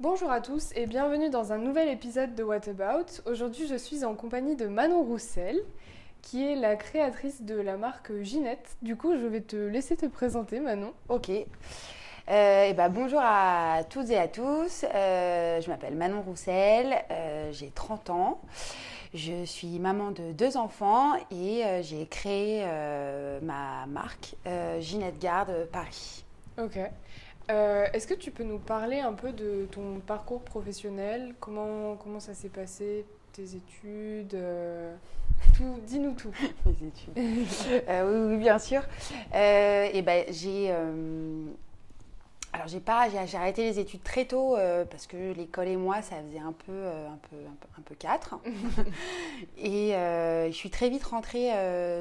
Bonjour à tous et bienvenue dans un nouvel épisode de What About. Aujourd'hui, je suis en compagnie de Manon Roussel, qui est la créatrice de la marque Ginette. Du coup, je vais te laisser te présenter, Manon. Ok. Euh, et ben, bonjour à toutes et à tous. Euh, je m'appelle Manon Roussel, euh, j'ai 30 ans. Je suis maman de deux enfants et euh, j'ai créé ma marque Ginette Garde Paris. Ok. Euh, Est-ce que tu peux nous parler un peu de ton parcours professionnel? Comment, comment ça s'est passé? Tes études euh, tout, Dis-nous tout. Mes études. Euh, oui, oui, bien sûr. Et ben, j'ai. alors j'ai pas, j'ai arrêté les études très tôt parce que l'école et moi ça faisait un peu, un peu, un peu, un peu quatre. et je suis très vite rentrée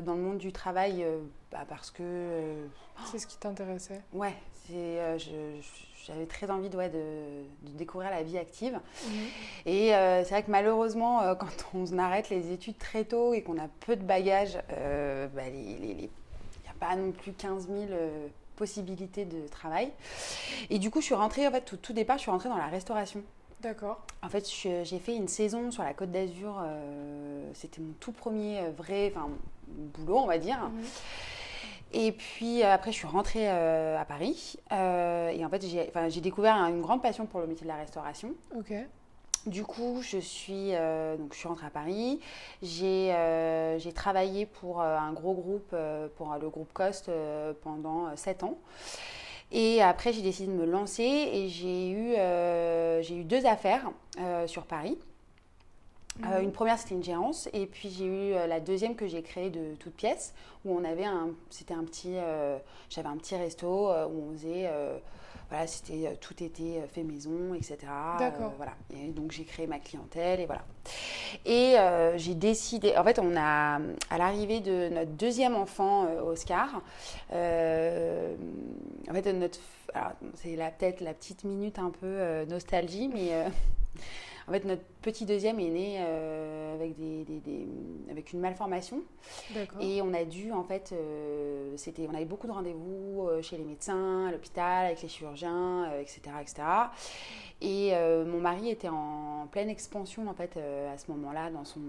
dans le monde du travail bah, parce que C'est ce qui t'intéressait ouais, euh, j'avais très envie de, ouais, de, de découvrir la vie active. Et euh, c'est vrai que malheureusement, euh, quand on arrête les études très tôt et qu'on a peu de bagages, bah, il n'y a pas non plus 15 000 euh, possibilités de travail. Et du coup, je suis rentrée, en fait, au tout départ, je suis rentrée dans la restauration. D'accord. En fait, j'ai fait une saison sur la Côte d'Azur. C'était mon tout premier vrai enfin, boulot, on va dire. Mhm. Et puis euh, après, je suis rentrée euh, à Paris. Euh, et en fait, j'ai enfin, découvert une grande passion pour le métier de la restauration. Ok. Du coup, je suis, euh, donc, je suis rentrée à Paris. J'ai travaillé pour un gros groupe, pour le groupe Cost, pendant 7 ans. Et après, j'ai décidé de me lancer et j'ai eu, eu deux affaires sur Paris. Euh, Mhm. une première, c'était une gérance. Et puis, j'ai eu euh, la deuxième que j'ai créée de toutes pièces, où on avait un, c'était un petit, euh, j'avais un petit resto où on faisait, voilà, c'était, tout était fait maison, etc. D'accord. Voilà. Et donc, j'ai créé ma clientèle et voilà. Et j'ai décidé, en fait, on a, à l'arrivée de notre deuxième enfant, Oscar, en fait, notre, alors, c'est peut-être la petite minute un peu nostalgie, mais en fait, notre petit deuxième est né euh, avec, des, des- des- avec une malformation. Et on a dû, en fait, euh, c'était, on avait beaucoup de rendez-vous euh, chez les médecins, à l'hôpital, avec les chirurgiens, euh, etc., etc. Et mon mari était en pleine expansion, en fait, à ce moment-là, dans son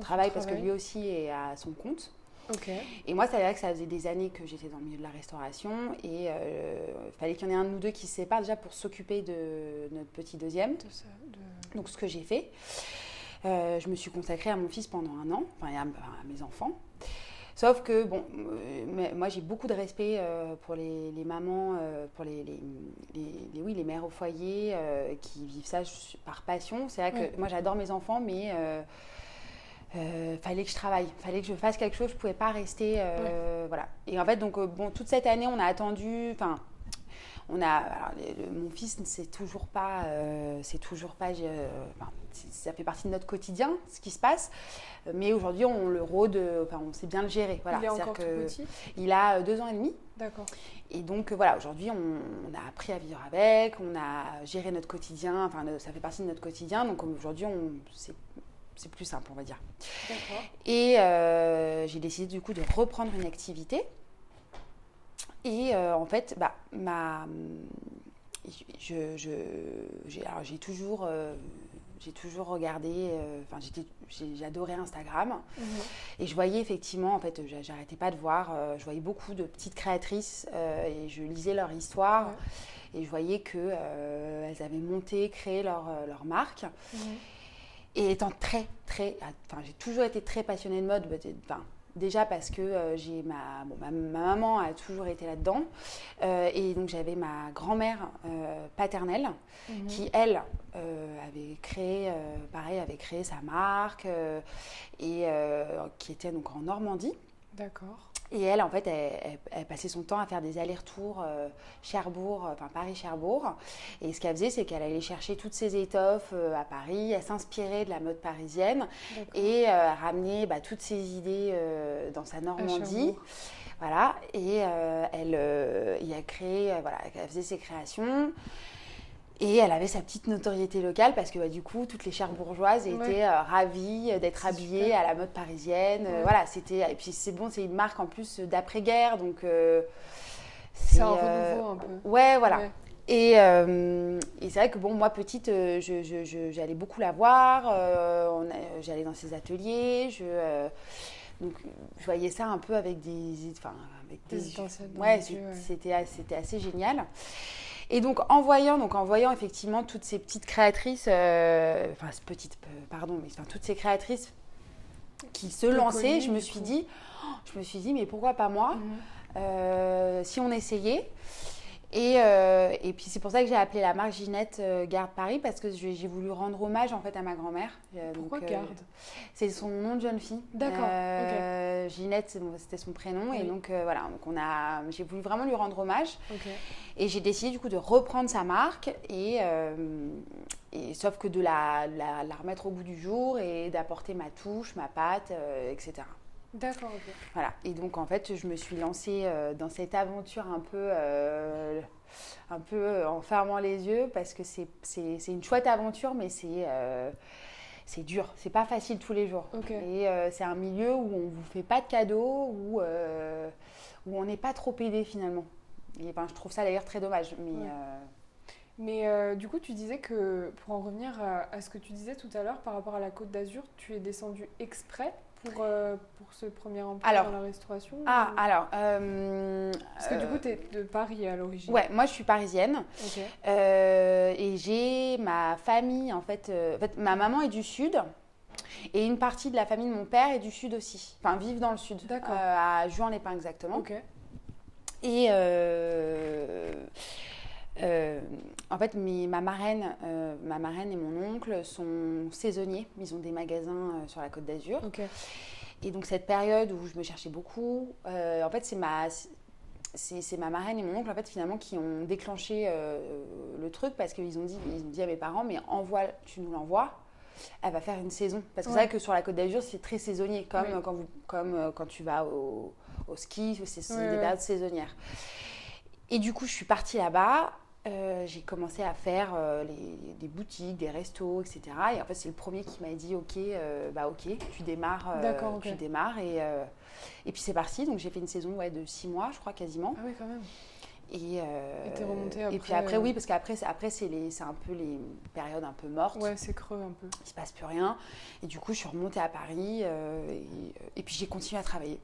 travail, parce que lui aussi est à son compte. Ok. Et moi, c'est vrai que ça faisait des années que j'étais dans le milieu de la restauration et euh, il fallait qu'il y en ait un nous deux qui se sépare déjà pour s'occuper de notre petit deuxième. De ça, de- Donc, ce que j'ai fait, euh, je me suis consacrée à mon fils pendant un an, enfin, à, à mes enfants. Sauf que, bon, euh, moi j'ai beaucoup de respect euh, pour les, les mamans, euh, pour les, les, les- les- oui, les mères au foyer qui vivent ça par passion. C'est vrai que moi j'adore mes enfants, mais fallait que je travaille, fallait que je fasse quelque chose, je pouvais pas rester. Voilà. Et en fait, donc, bon, toute cette année on a attendu, enfin. On a, alors, les- le- mon fils, c'est toujours pas, euh, c'est toujours pas, euh, enfin, ça fait partie de notre quotidien, ce qui se passe. Mais aujourd'hui, on le rôde, euh, enfin, on sait bien le gérer. Voilà. Il est encore tout petit Il a euh, deux ans et demi. D'accord. Et donc euh, voilà, aujourd'hui, on, on a appris à vivre avec, on a géré notre quotidien, enfin, euh, ça fait partie de notre quotidien. Donc aujourd'hui, on- c'est c'est plus simple, on va dire. Et euh, j'ai décidé du coup de reprendre une activité. Et euh, en fait, bah, ma, je, je- j'ai, alors, j'ai toujours, euh, j'ai toujours regardé, euh, enfin j'adorais Instagram. Mhm. Et je voyais effectivement, en fait, j'a- j'arrêtais pas de voir, je voyais beaucoup de petites créatrices et je lisais leur histoire. Et je voyais qu'elles elles avaient monté, créé leur, leur marque. Mhm. Et étant très, très. Enfin, j'ai toujours été très passionnée de mode. Enfin, déjà parce que euh, j'ai ma, bon, ma, ma maman a toujours été là-dedans. Euh, et donc, j'avais ma grand-mère euh, paternelle Mhm. qui, elle, avait créé, pareil, avait créé sa marque et qui était donc en Normandie. D'accord. Et elle, en fait, elle, elle- elle passait son temps à faire des allers-retours euh, Cherbourg, euh, enfin Paris-Cherbourg. Et ce qu'elle faisait, c'est qu'elle allait chercher toutes ses étoffes euh, à Paris, elle s'inspirait de la mode parisienne et euh, ramener bah, toutes ses idées dans sa Normandie. Voilà, et elle, y a créé, voilà, elle faisait ses créations. Et elle avait sa petite notoriété locale parce que bah, du coup, toutes les cherbourgeoises Ouais. étaient euh, ravies d'être habillées super. à la mode parisienne. Euh, voilà, c'était. Et puis c'est bon, c'est une marque en plus d'après-guerre, donc. euh, C'est un renouveau un peu. Ouais, voilà. Ouais. Et, et c'est vrai que bon, moi petite, euh, je- je- je- j'allais beaucoup la voir. j'allais dans ses ateliers. Je, donc je voyais ça un peu avec des, enfin, avec Des Ouais, c'était assez- c'était assez génial. Et donc en voyant, donc en voyant effectivement toutes ces petites créatrices, euh, enfin petites, euh, pardon, mais enfin, toutes ces créatrices qui se lançaient, je me suis coup. dit, oh, je me suis dit, mais pourquoi pas moi? Mhm. euh, si on essayait. Et, euh, et puis c'est pour ça que j'ai appelé la marque Ginette euh, Garde Paris parce que j'ai voulu rendre hommage en fait à ma grand-mère. Euh, Pourquoi donc, garde? C'est son nom de jeune fille. D'accord, Ginette, c'était son prénom et donc voilà. Donc on a, j'ai voulu vraiment lui rendre hommage et j'ai décidé du coup de reprendre sa marque et, et sauf que de la, la, la remettre au goût du jour et d'apporter ma touche, ma patte, etc. D'accord, ok. Voilà. Et donc, en fait, je me suis lancée euh, dans cette aventure un peu, euh, un peu euh, en fermant les yeux parce que c'est une chouette aventure, mais c'est euh, c'est dur. C'est pas facile tous les jours. Ok. Et euh, c'est un milieu où on vous fait pas de cadeaux, où, euh, où on n'est pas trop aidé finalement. Et ben, je trouve ça d'ailleurs très dommage. Mais Ouais. euh, Mais du coup, tu disais que, pour en revenir à, à ce que tu disais tout à l'heure par rapport à la Côte d'Azur, tu es descendu exprès pour, euh, pour ce premier emploi Alors- dans la restauration ah, ou- alors. euh, Parce que du euh, coup, tu es de Paris à l'origine. Ouais, moi je suis parisienne. Euh, et j'ai ma famille, en fait, euh, en fait, ma maman est du sud. Et une partie de la famille de mon père est du sud aussi. Enfin, vivent dans le sud. D'accord. Euh, à Juan-les-Pins exactement. Ok. Et euh, euh, en fait, mes- ma, marraine, euh, ma marraine et mon oncle sont saisonniers. Ils ont des magasins euh, sur la côte d'Azur. Et donc cette période où je me cherchais beaucoup, euh, en fait c'est ma, c'est, c'est ma marraine et mon oncle en fait finalement qui ont déclenché le truc parce qu'ils ont dit, ils ont dit à mes parents mais envoie, tu nous l'envoies, elle va faire une saison. Parce que Ouais. c'est vrai que sur la Côte d'Azur c'est très saisonnier comme, Oui. quand, vous, comme quand tu vas au, au ski, c'est, Ouais, des ouais. périodes saisonnières. Et du coup je suis partie là-bas. Euh, j'ai commencé à faire euh, les- des boutiques, des restos, etc. Et en fait, c'est le premier qui m'a dit Ok, euh, bah ok, tu démarres, D'accord, ok. tu démarres. Et, et puis c'est parti. Donc j'ai fait une saison ouais, de six mois, je crois quasiment. Ah oui, quand même. Et, Et remontée Et puis après, après, oui, parce qu'après, c'est- après c'est un peu les périodes un peu mortes. Ouais, c'est creux un peu. Il se passe plus rien. Et du coup, je suis remontée à Paris. et, et puis j'ai continué à travailler.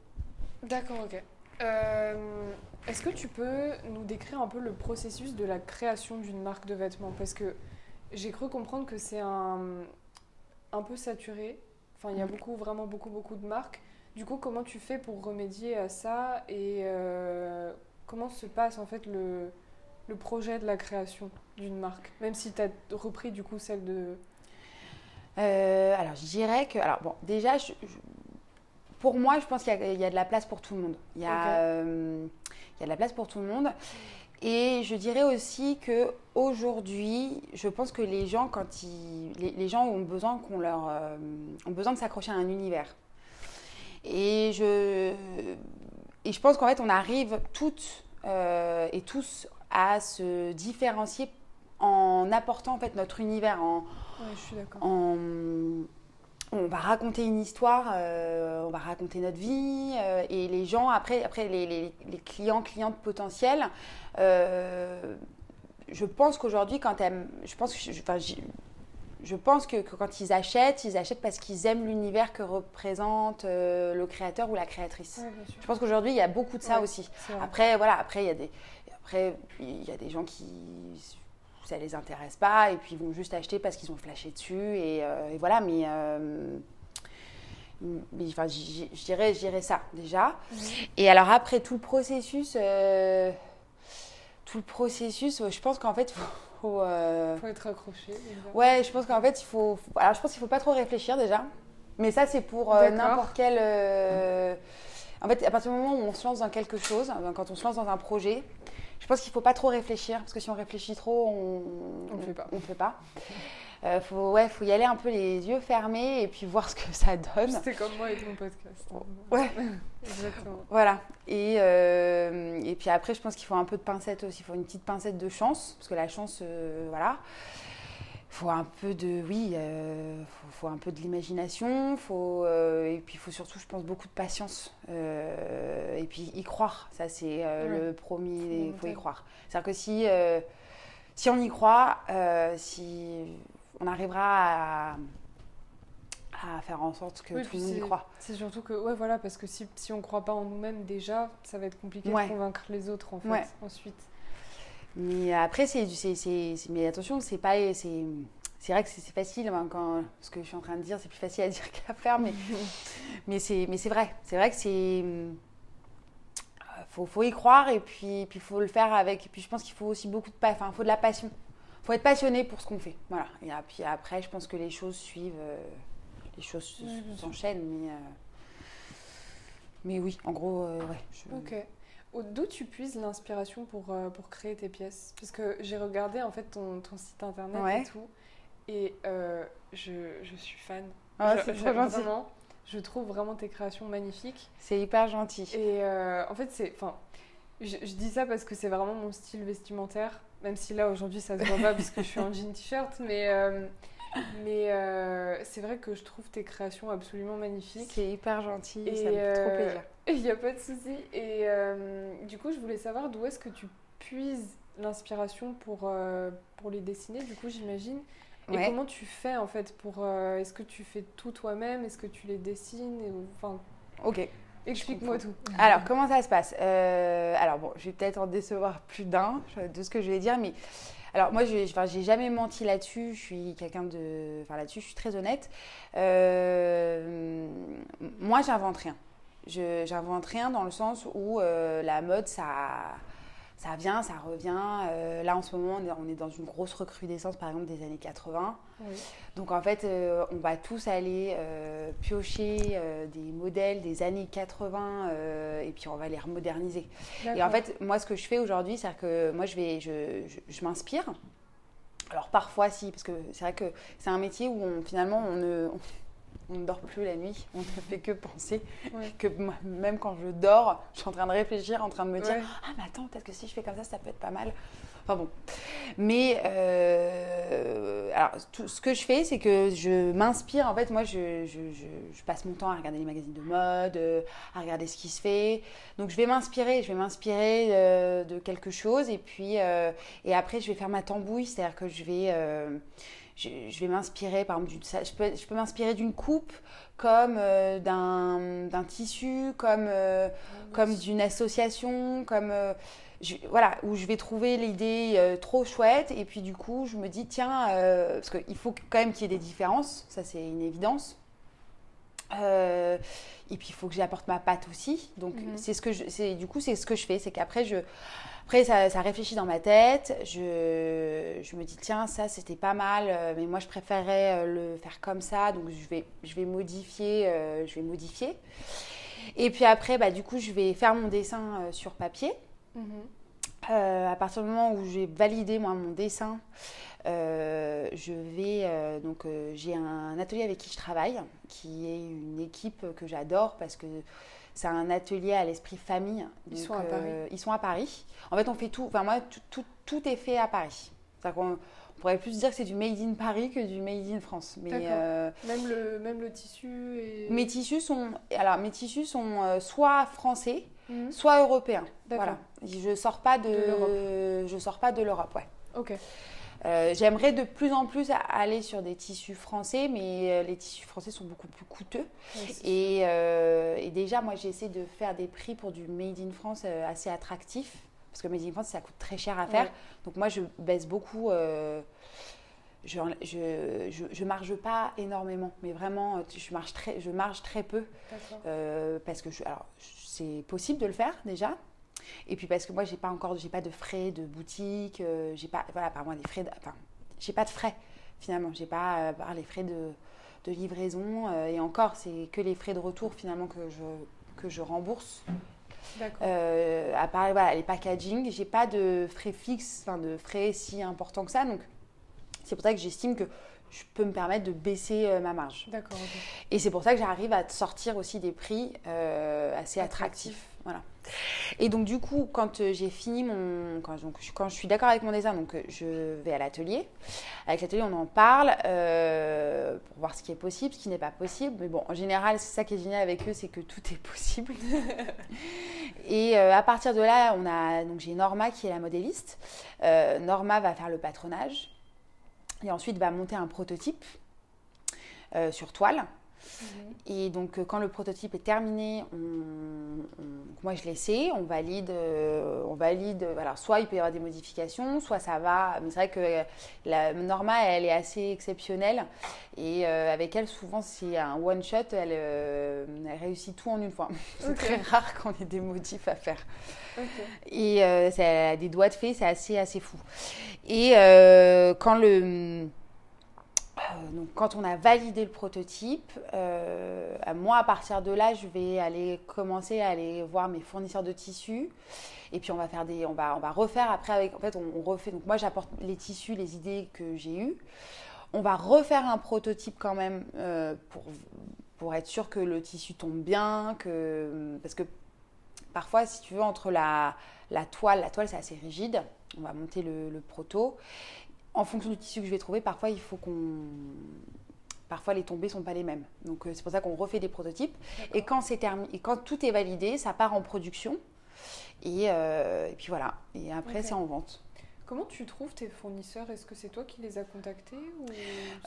D'accord, ok. Euh, Est-ce que tu peux nous décrire un peu le processus de la création d'une marque de vêtements? Parce que j'ai cru comprendre que c'est un, un peu saturé. Enfin, il y a Mhm. beaucoup, vraiment beaucoup, beaucoup de marques. Du coup, comment tu fais pour remédier à ça? Et euh, comment se passe en fait le, le projet de la création d'une marque? Même si tu as repris du coup celle de... Euh, alors, je dirais que. Alors, bon, déjà, je- je- pour moi, je pense qu'il y, a- il y a de la place pour tout le monde. Il y, a, euh, il y a de la place pour tout le monde. Et je dirais aussi que aujourd'hui, je pense que les gens, quand ils, les, les gens ont besoin qu'on leur, euh, ont besoin de s'accrocher à un univers. Et je, et je pense qu'en fait, on arrive toutes euh, et tous à se différencier en apportant en fait notre univers, en, Ouais, je suis en- on va raconter une histoire, euh, on va raconter notre vie, euh, et les gens, après, après les, les- les clients, clientes potentiels, euh, je pense qu'aujourd'hui, quand elles- je pense, que je, enfin, j'y- je pense que, que quand ils achètent, ils achètent parce qu'ils aiment l'univers que représente le créateur ou la créatrice. Ouais. Je pense qu'aujourd'hui, il y a beaucoup de ça Ouais. aussi. Après, voilà, après, il y a des, après, il y a des gens qui, ça les intéresse pas, et puis ils vont juste acheter parce qu'ils ont flashé dessus, et, euh, et voilà, mais, euh, mais enfin, je dirais, je dirais ça, déjà. Mhm. Et alors après, tout le processus, euh, tout le processus, je pense qu'en fait, il faut... faut, euh, faut être accroché. évidemment. Ouais, je pense qu'en fait, il faut. Alors, je pense qu'il faut pas trop réfléchir déjà. Mais ça, c'est pour n'importe quel. En fait, à partir du moment où on se lance dans quelque chose, quand on se lance dans un projet, je pense qu'il faut pas trop réfléchir parce que si on réfléchit trop, on On le fait pas. On fait pas. Euh, faut, ouais, faut y aller un peu les yeux fermés et puis voir ce que ça donne. C'était comme moi avec mon podcast. Ouais. Exactement. Voilà. Et, euh, et puis après, je pense qu'il faut un peu de pincette aussi. Il faut une petite pincette de chance, parce que la chance, euh, voilà. Il faut un peu de, oui, euh, faut, faut un peu de l'imagination. Faut, euh, et puis il faut surtout, je pense, beaucoup de patience. Euh, et puis y croire. Ça, c'est euh, Ouais. le premier. Il faut y croire. C'est-à-dire que si, si on y croit, si on arrivera à, à faire en sorte que Oui, tout le monde y c'est- croit. C'est surtout que, ouais, voilà, parce que si, si on croit pas en nous-mêmes déjà, ça va être compliqué Ouais. de convaincre les autres, en fait, Ouais. ensuite. Mais après, c'est, c'est, c'est- c'est- mais attention, c'est pas, c'est, c'est vrai que c'est, facile. hein, quand ce que je suis en train de dire, c'est plus facile à dire qu'à faire, mais, mais c'est, mais c'est vrai. C'est vrai que c'est, hum, faut, faut y croire et puis, puis faut le faire avec. Et puis je pense qu'il faut aussi beaucoup de, enfin, faut de la passion. Faut être passionné pour ce qu'on fait. Voilà. Et puis après, je pense que les choses suivent, euh, les choses s'enchaînent, mais. euh, mais oui, en gros, euh, ouais. je- Ok. D'où tu puises l'inspiration pour, euh, pour créer tes pièces? Parce que j'ai regardé en fait ton, ton site internet Ouais. et tout, et euh, je, je suis fan. Ah, c'est trop gentil. Vraiment, je trouve vraiment tes créations magnifiques. C'est hyper gentil. Et euh, en fait, c'est. Enfin, je, je dis ça parce que c'est vraiment mon style vestimentaire, même si là aujourd'hui ça se voit pas parce que je suis en jean t-shirt, mais, euh, mais euh, c'est vrai que je trouve tes créations absolument magnifiques. C'est hyper gentil, Et ça me fait trop plaisir. Il n'y a pas de souci. Et euh, du coup, je voulais savoir d'où est-ce que tu puises l'inspiration pour, euh, pour les dessiner, du coup, j'imagine. Et Ouais. comment tu fais en fait pour. euh, est-ce que tu fais tout toi-même? Est-ce que tu les dessines Enfin, Ok. explique-moi tout. Alors, comment ça se passe? Alors, bon, je vais peut-être en décevoir plus d'un de ce que je vais dire, mais. Alors, moi, je enfin, j'ai jamais menti là-dessus. Je suis quelqu'un de. Enfin, là-dessus, je suis très honnête. Euh, Moi, j'invente rien. Je- J'invente rien dans le sens où euh, la mode, ça. Ça vient, ça revient. Euh, là, en ce moment, on est- on est dans une grosse recrudescence, par exemple, des années 80. Oui. Donc en fait, euh, on va tous aller piocher des modèles des années 80 euh, et puis on va les remoderniser. Et en fait, moi, ce que je fais aujourd'hui, c'est que moi, je vais, je, je- je m'inspire. Alors parfois, si, parce que c'est vrai que c'est un métier où on, finalement, on ne, on ne dort plus la nuit, on ne fait que penser. Ouais. Que moi, même quand je dors, je suis en train de réfléchir, en train de me dire Ouais. ah, mais attends, peut-être que si je fais comme ça, ça peut être pas mal. Enfin bon. Mais euh, alors, tout ce que je fais, c'est que je m'inspire. En fait, moi, je, je- je- je passe mon temps à regarder les magazines de mode, euh, à regarder ce qui se fait. Donc, je vais m'inspirer. Je vais m'inspirer euh, de quelque chose. Et puis, euh, et après, je vais faire ma tambouille. C'est-à-dire que je vais. euh, je, je vais m'inspirer, par exemple, je peux, je peux m'inspirer d'une coupe, comme euh, d'un, d'un tissu, comme, euh, comme d'une association, comme euh, je- voilà où je vais trouver l'idée euh, trop chouette et puis du coup je me dis tiens parce qu'il faut quand même qu'il y ait des différences, ça c'est une évidence. Euh, et puis il faut que j'apporte ma patte aussi. Donc Mhm. c'est ce que je, c'est du coup c'est ce que je fais, c'est qu'après je après ça, ça réfléchit dans ma tête. Je, je me dis tiens ça c'était pas mal, euh, mais moi je préférerais euh, le faire comme ça. Donc je vais je vais modifier, euh, je vais modifier. Et puis après bah du coup je vais faire mon dessin euh, sur papier. Mhm. Euh, à partir du moment où j'ai validé moi mon dessin, je vais donc j'ai un atelier avec qui je travaille, qui est une équipe que j'adore parce que c'est un atelier à l'esprit famille. Ils Donc, sont à Paris. Ils sont à Paris. En fait, on fait tout. Enfin moi, tout, tout, tout est fait à Paris. C'est-à-dire qu'on on pourrait plus dire que c'est du made in Paris que du made in France. Mais euh, Même, le, même le tissu et. mes tissus sont alors mes tissus sont euh, soit français, Mhm. soit européens. D'accord. Voilà. Je sors pas de, De je sors pas de l'Europe, ouais. Ok. Euh, J'aimerais de plus en plus aller sur des tissus français, mais euh, les tissus français sont beaucoup plus coûteux. Et, euh, et déjà, moi, j'essaie de faire des prix pour du Made in France assez attractif. Parce que Made in France, ça coûte très cher à faire. Ouais. Donc moi, je baisse beaucoup. euh, je, je, je, je marge pas énormément, mais vraiment, je marge très, je marge très peu. Euh, parce que c'est possible de le faire déjà et puis parce que moi j'ai pas encore j'ai pas de frais de boutique euh, j'ai pas voilà par moi des frais de- enfin j'ai pas de frais finalement j'ai pas euh, par les frais de, de livraison euh, et encore c'est que les frais de retour finalement que je que je rembourse D'accord. euh, à part voilà, les packaging j'ai pas de frais fixes enfin de frais si importants que ça donc c'est pour ça que j'estime que je peux me permettre de baisser ma marge D'accord. et c'est pour ça que j'arrive à sortir aussi des prix assez attractifs. Attractif, Voilà. Et donc du coup, quand euh, j'ai fini mon, quand, je suis d'accord avec mon dessin, donc euh, je vais à l'atelier. Avec l'atelier, on en parle euh, pour voir ce qui est possible, ce qui n'est pas possible. Mais bon, en général, c'est ça qui est génial avec eux, c'est que tout est possible. Et à partir de là, on a donc j'ai Norma qui est la modéliste. Norma va faire le patronage et ensuite va monter un prototype sur toile. Et donc, euh, quand le prototype est terminé, on- on- moi je l'essaie, on valide, euh, on valide. Alors, soit il peut y avoir des modifications, soit ça va. Mais c'est vrai que euh, la Norma, elle est assez exceptionnelle. Et euh, avec elle, souvent, c'est un one shot. Elle, euh, elle réussit tout en une fois. C'est très rare qu'on ait des modifs à faire. Et euh, ça a des doigts de fée, c'est assez, assez fou. Et euh, quand, le, euh, donc, quand on a validé le prototype, euh, moi, à partir de là, je vais aller commencer à aller voir mes fournisseurs de tissus. Et puis on va faire des, on va, on va refaire après avec, en fait, on, on refait. Donc moi, j'apporte les tissus, les idées que j'ai eues. On va refaire un prototype quand même euh, pour, pour être sûr que le tissu tombe bien, que parce que parfois, si tu veux, entre la, la toile, la toile c'est assez rigide, on va monter le proto. En fonction du tissu que je vais trouver, parfois il faut qu'on. Parfois les tombées sont pas les mêmes. Donc euh, c'est pour ça qu'on refait des prototypes. Et quand, c'est et quand tout est validé, ça part en production. Et, euh, et puis voilà. Et après, c'est en vente. Comment tu trouves tes fournisseurs? Est-ce que c'est toi qui les as contactés ou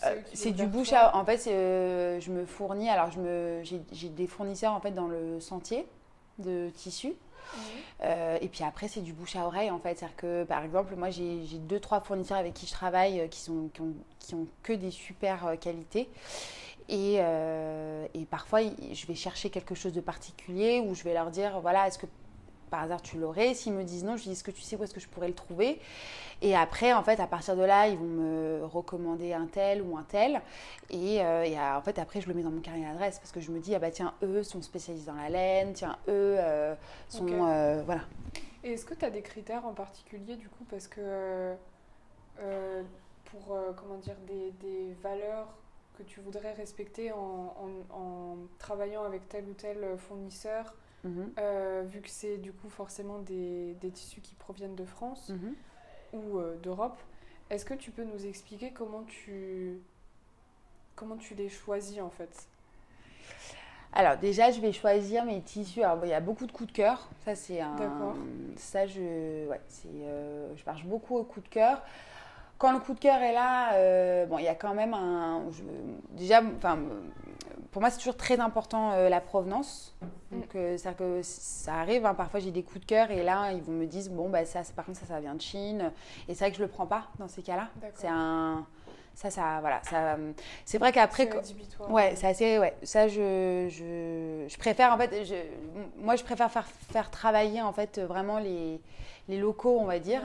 Euh, c'est viennent du bouche à. En fait, euh, je me fournis. Alors, je me, j'ai, j'ai des fournisseurs en fait dans le sentier de tissus. Euh, et puis après, c'est du bouche à oreille en fait. C'est-à-dire que par exemple, moi j'ai deux, trois fournisseurs avec qui je travaille euh, qui, sont, ont, que des super euh, qualités. Et, et parfois, je vais chercher quelque chose de particulier ou je vais leur dire voilà, est-ce que par hasard tu l'aurais S'ils me disent non, je dis est-ce que tu sais où est-ce que je pourrais le trouver? Et après, en fait, à partir de là, ils vont me recommander un tel ou un tel. Et, euh, et, en fait, après, je le mets dans mon carnet d'adresse parce que je me dis ah bah tiens, eux sont spécialisés dans la laine, tiens, eux euh, sont. Euh, voilà. Et est-ce que tu as des critères en particulier du coup Parce que euh, pour comment dire, des, des valeurs que tu voudrais respecter en, en- en travaillant avec tel ou tel fournisseur, Mhm, euh, vu que c'est du coup forcément des, des tissus qui proviennent de France mhm. ou euh, d'Europe, est-ce que tu peux nous expliquer comment tu, comment tu les choisis en fait? Alors déjà, je vais choisir mes tissus. Alors il y a beaucoup de coups de cœur. Ça c'est un. D'accord. Ça je, ouais, c'est, euh, je marche beaucoup au coup de cœur. Quand le coup de cœur est là, euh, bon, il y a quand même un. je- déjà, enfin, pour moi c'est toujours très important euh, la provenance. Donc euh, c'est-à-dire que ça arrive. hein, parfois j'ai des coups de cœur et là ils me dire bon bah ça, par contre ça, ça vient de Chine. Et c'est vrai que je le prends pas dans ces cas-là. D'accord. C'est un. Ça, ça, voilà. Ça, c'est vrai qu'après. C'est. Ouais, c'est assez. Ouais, ça, je, je, je préfère en fait. Je, moi, je préfère faire, faire travailler en fait vraiment les, les locaux, on va dire.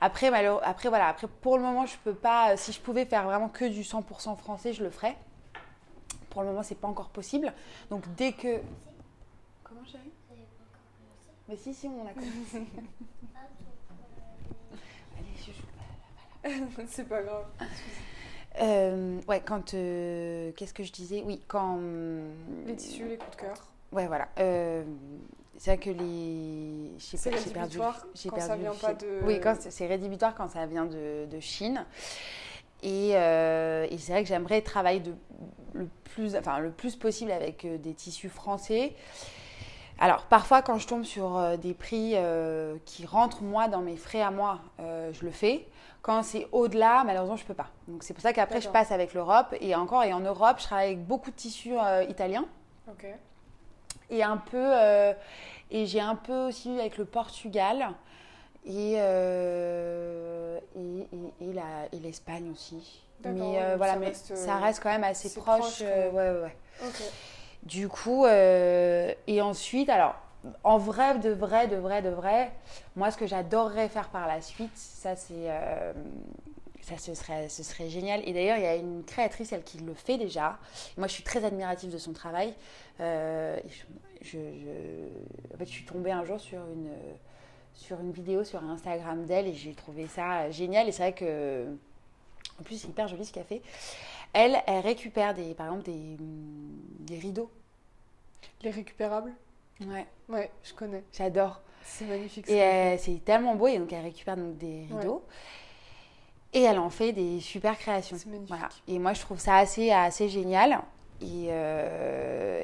Après, après, voilà. Après, pour le moment, je peux pas. Si je pouvais faire vraiment que du 100% français, je le ferais. Pour le moment, c'est pas encore possible. Donc, dès que. Comment j'ai Mais si, si, on a commencé. Allez, je joue. c'est pas grave. Euh, ouais, quand. euh, Qu'est-ce que je disais? Oui, quand. hum, Les tissus, les coups de cœur. Ouais, voilà. Euh, c'est vrai que les. C'est perdu. rédhibitoire j'ai quand perdu ça vient pas de- Oui, quand c'est rédhibitoire quand ça vient de, de Chine. Et, euh, et c'est vrai que j'aimerais travailler de, le, plus, enfin, le plus possible avec euh, des tissus français. Alors, parfois, quand je tombe sur euh, des prix euh, qui rentrent, moi, dans mes frais à moi, euh, je le fais. Quand c'est au-delà, malheureusement, je peux pas. Donc, c'est pour ça qu'après, je passe avec l'Europe. Et encore, et en Europe, je travaille avec beaucoup de tissus italiens Ok. Et un peu euh, et j'ai un peu aussi avec le Portugal et euh, et, l'Espagne aussi. Mais euh, voilà ça mais reste, ça reste quand même assez proche, proche, euh, ouais, ouais, du coup et ensuite alors en vrai de vrai de vrai de vrai moi ce que j'adorerais faire par la suite ça c'est ça ce serait, ce serait génial. Et d'ailleurs, il y a une créatrice, elle, qui le fait déjà. Moi, je suis très admirative de son travail. Euh, je, je, je- en fait, je suis tombée un jour sur une, sur une vidéo sur Instagram d'elle et j'ai trouvé ça génial. Et c'est vrai que, en plus, c'est hyper joli ce qu'elle fait. Elle, elle récupère, des, par exemple, des, des rideaux. Les récupérables? Ouais. Ouais, je connais. J'adore. C'est magnifique. Et c'est tellement beau. Et donc, elle récupère donc des rideaux. Et elle en fait des super créations. C'est magnifique. Voilà. Et moi, je trouve ça assez, assez génial. Et, euh,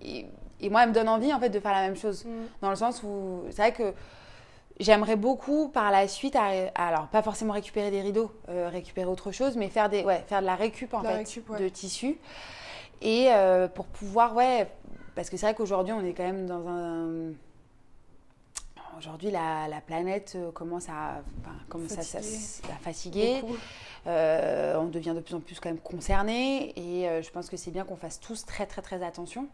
et, et, moi, elle me donne envie, en fait, de faire la même chose. Mm. Dans le sens où, c'est vrai que j'aimerais beaucoup, par la suite, à- alors, pas forcément récupérer des rideaux, euh, récupérer autre chose, mais faire, des, ouais, faire de la récup, en La fait, récup, ouais. de tissu. Et euh, pour pouvoir, ouais, parce que c'est vrai qu'aujourd'hui, on est quand même dans un... Aujourd'hui, la, la planète euh, commence à, enfin, commence Fatiguer. à fatiguer. Beaucoup. Euh, on devient de plus en plus quand même concerné et euh, je pense que c'est bien qu'on fasse tous très très très attention.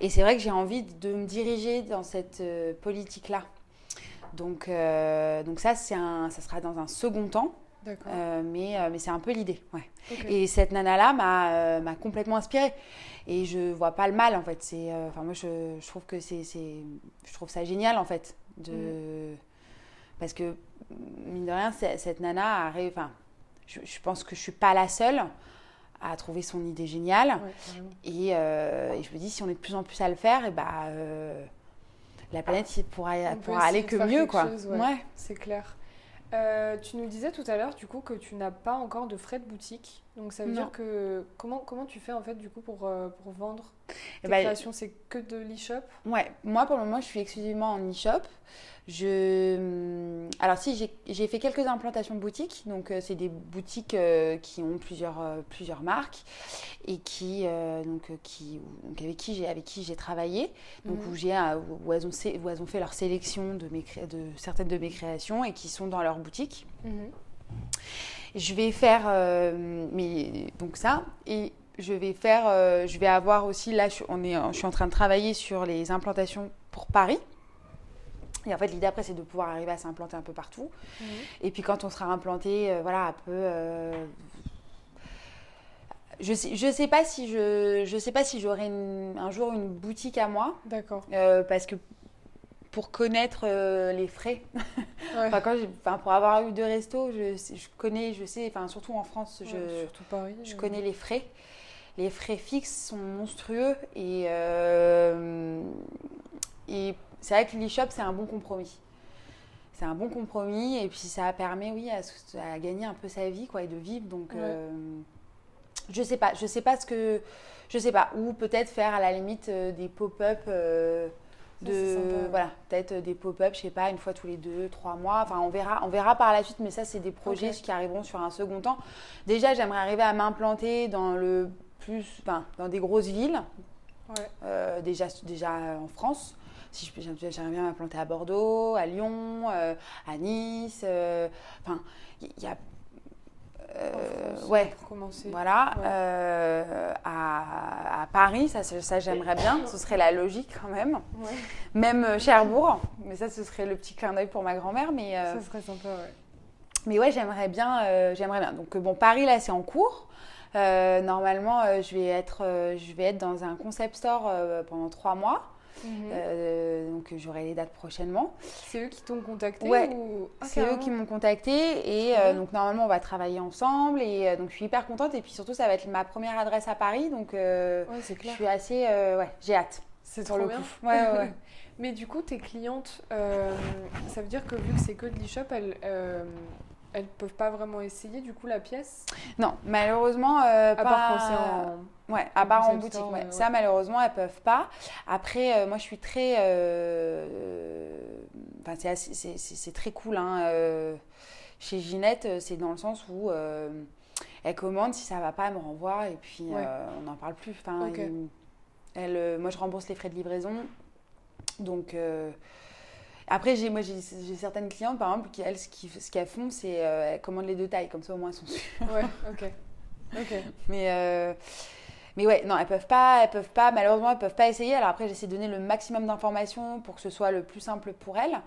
Et c'est vrai que j'ai envie de me diriger dans cette euh, politique-là. Donc, donc ça, un, ça sera dans un second temps, euh, mais, euh, mais c'est un peu l'idée. Ouais. Et cette nana-là m'a euh, complètement inspirée. Et je vois pas le mal en fait. Enfin moi je, je trouve que c'est, je trouve ça génial en fait de, parce que mine de rien cette nana a, ré- enfin je, je pense que je suis pas la seule à trouver son idée géniale. Ouais, carrément. Et, euh, et je me dis si on est de plus en plus à le faire, et bah euh, la planète il pourra, aller que mieux quoi. chose, ouais. C'est clair. Euh, tu nous disais tout à l'heure du coup que tu n'as pas encore de frais de boutique. Donc ça veut Non. dire que comment comment tu fais en fait du coup pour, euh, pour vendre tes Eh ben, créations? C'est que de l'e-shop? Ouais, moi pour le moment je suis exclusivement en e-shop. Je... Alors si, j'ai- fait quelques implantations boutiques, donc euh, c'est des boutiques euh, qui ont plusieurs, plusieurs marques et qui, donc, qui, donc avec qui j'ai avec qui j'ai travaillé, donc Mhm. où, j'ai, où, elles ont, sé- où elles ont fait leur sélection de, mes, cré- de certaines de mes créations et qui sont dans leur boutique. Mhm. Je vais faire euh, mais, donc ça et je vais faire euh, je vais avoir aussi là je, on est, je suis en train de travailler sur les implantations pour Paris. Et en fait l'idée après c'est de pouvoir arriver à s'implanter un peu partout. Mhm. Et puis quand on sera implanté euh, voilà un peu euh, je sais, je sais pas si je je sais pas si j'aurai un jour une boutique à moi D'accord. euh, parce que pour connaître euh, les frais Ouais. Enfin, quand enfin, pour avoir eu deux restos, je, connais, je sais, enfin, surtout en France, je, Ouais, surtout Paris. je euh, connais les frais. Les frais fixes sont monstrueux et, euh, et c'est vrai que l'e-shop, c'est un bon compromis. C'est un bon compromis et puis ça permet, oui, à, à gagner un peu sa vie quoi, et de vivre. Donc, Ouais. euh, je sais pas, je sais pas ce que. Je sais pas. Ou peut-être faire à la limite des pop-up. Euh, Ça, de voilà peut-être des pop-up je sais pas une fois tous les deux trois mois. Enfin on verra on verra par la suite mais ça c'est des projets qui arriveront sur un second temps. Déjà j'aimerais arriver à m'implanter dans le plus enfin dans des grosses villes Ouais. euh, déjà déjà en France. Si j'aimerais bien m'implanter à Bordeaux à Lyon euh, à Nice euh, enfin il y a euh, France, ouais Pour commencer. voilà, Ouais. euh, à, à Paris, ça, j'aimerais bien, ce serait la logique quand même. Ouais. Même euh, Cherbourg, mais ça ce serait le petit clin d'œil pour ma grand-mère. Mais, euh, Ça serait sympa, ouais. mais ouais, j'aimerais bien, euh, j'aimerais bien. Donc bon, Paris là c'est en cours. Normalement, je, vais être, je vais être dans un concept store pendant trois mois. Mhm. Euh, donc j'aurai les dates prochainement. C'est eux qui t'ont contacté Ouais. ou... Ah, C'est eux qui m'ont contacté et euh, donc normalement on va travailler ensemble et euh, donc je suis hyper contente et puis surtout ça va être ma première adresse à Paris donc Ouais, je suis assez ouais j'ai hâte C'est trop le bien. coup. Ouais, ouais, ouais. Mais du coup, tes clientes, ça veut dire que vu que c'est que de l'e-shop, elles, elles peuvent pas vraiment essayer du coup la pièce? Non malheureusement euh, À pas part quand en. ouais à part en boutique store, ouais. ouais, ça malheureusement elles peuvent pas. Après euh, moi je suis très euh, enfin c'est très cool hein, euh, chez Ginette euh, c'est dans le sens où euh, elle commande si ça va pas elle me renvoie et puis Ouais. euh, on n'en parle plus. Enfin, elle, euh, moi je rembourse les frais de livraison donc euh, après, j'ai, moi, j'ai, j'ai certaines clientes, par exemple, qui, elles, ce, qui- ce qu'elles font, c'est euh, elles commandent les deux tailles, comme ça au moins elles sont sûres. Ouais, ok. Ok. Mais, euh, mais ouais, non, elles peuvent pas, elles peuvent pas, malheureusement, elles peuvent pas essayer. Alors après, j'essaie de donner le maximum d'informations pour que ce soit le plus simple pour elles.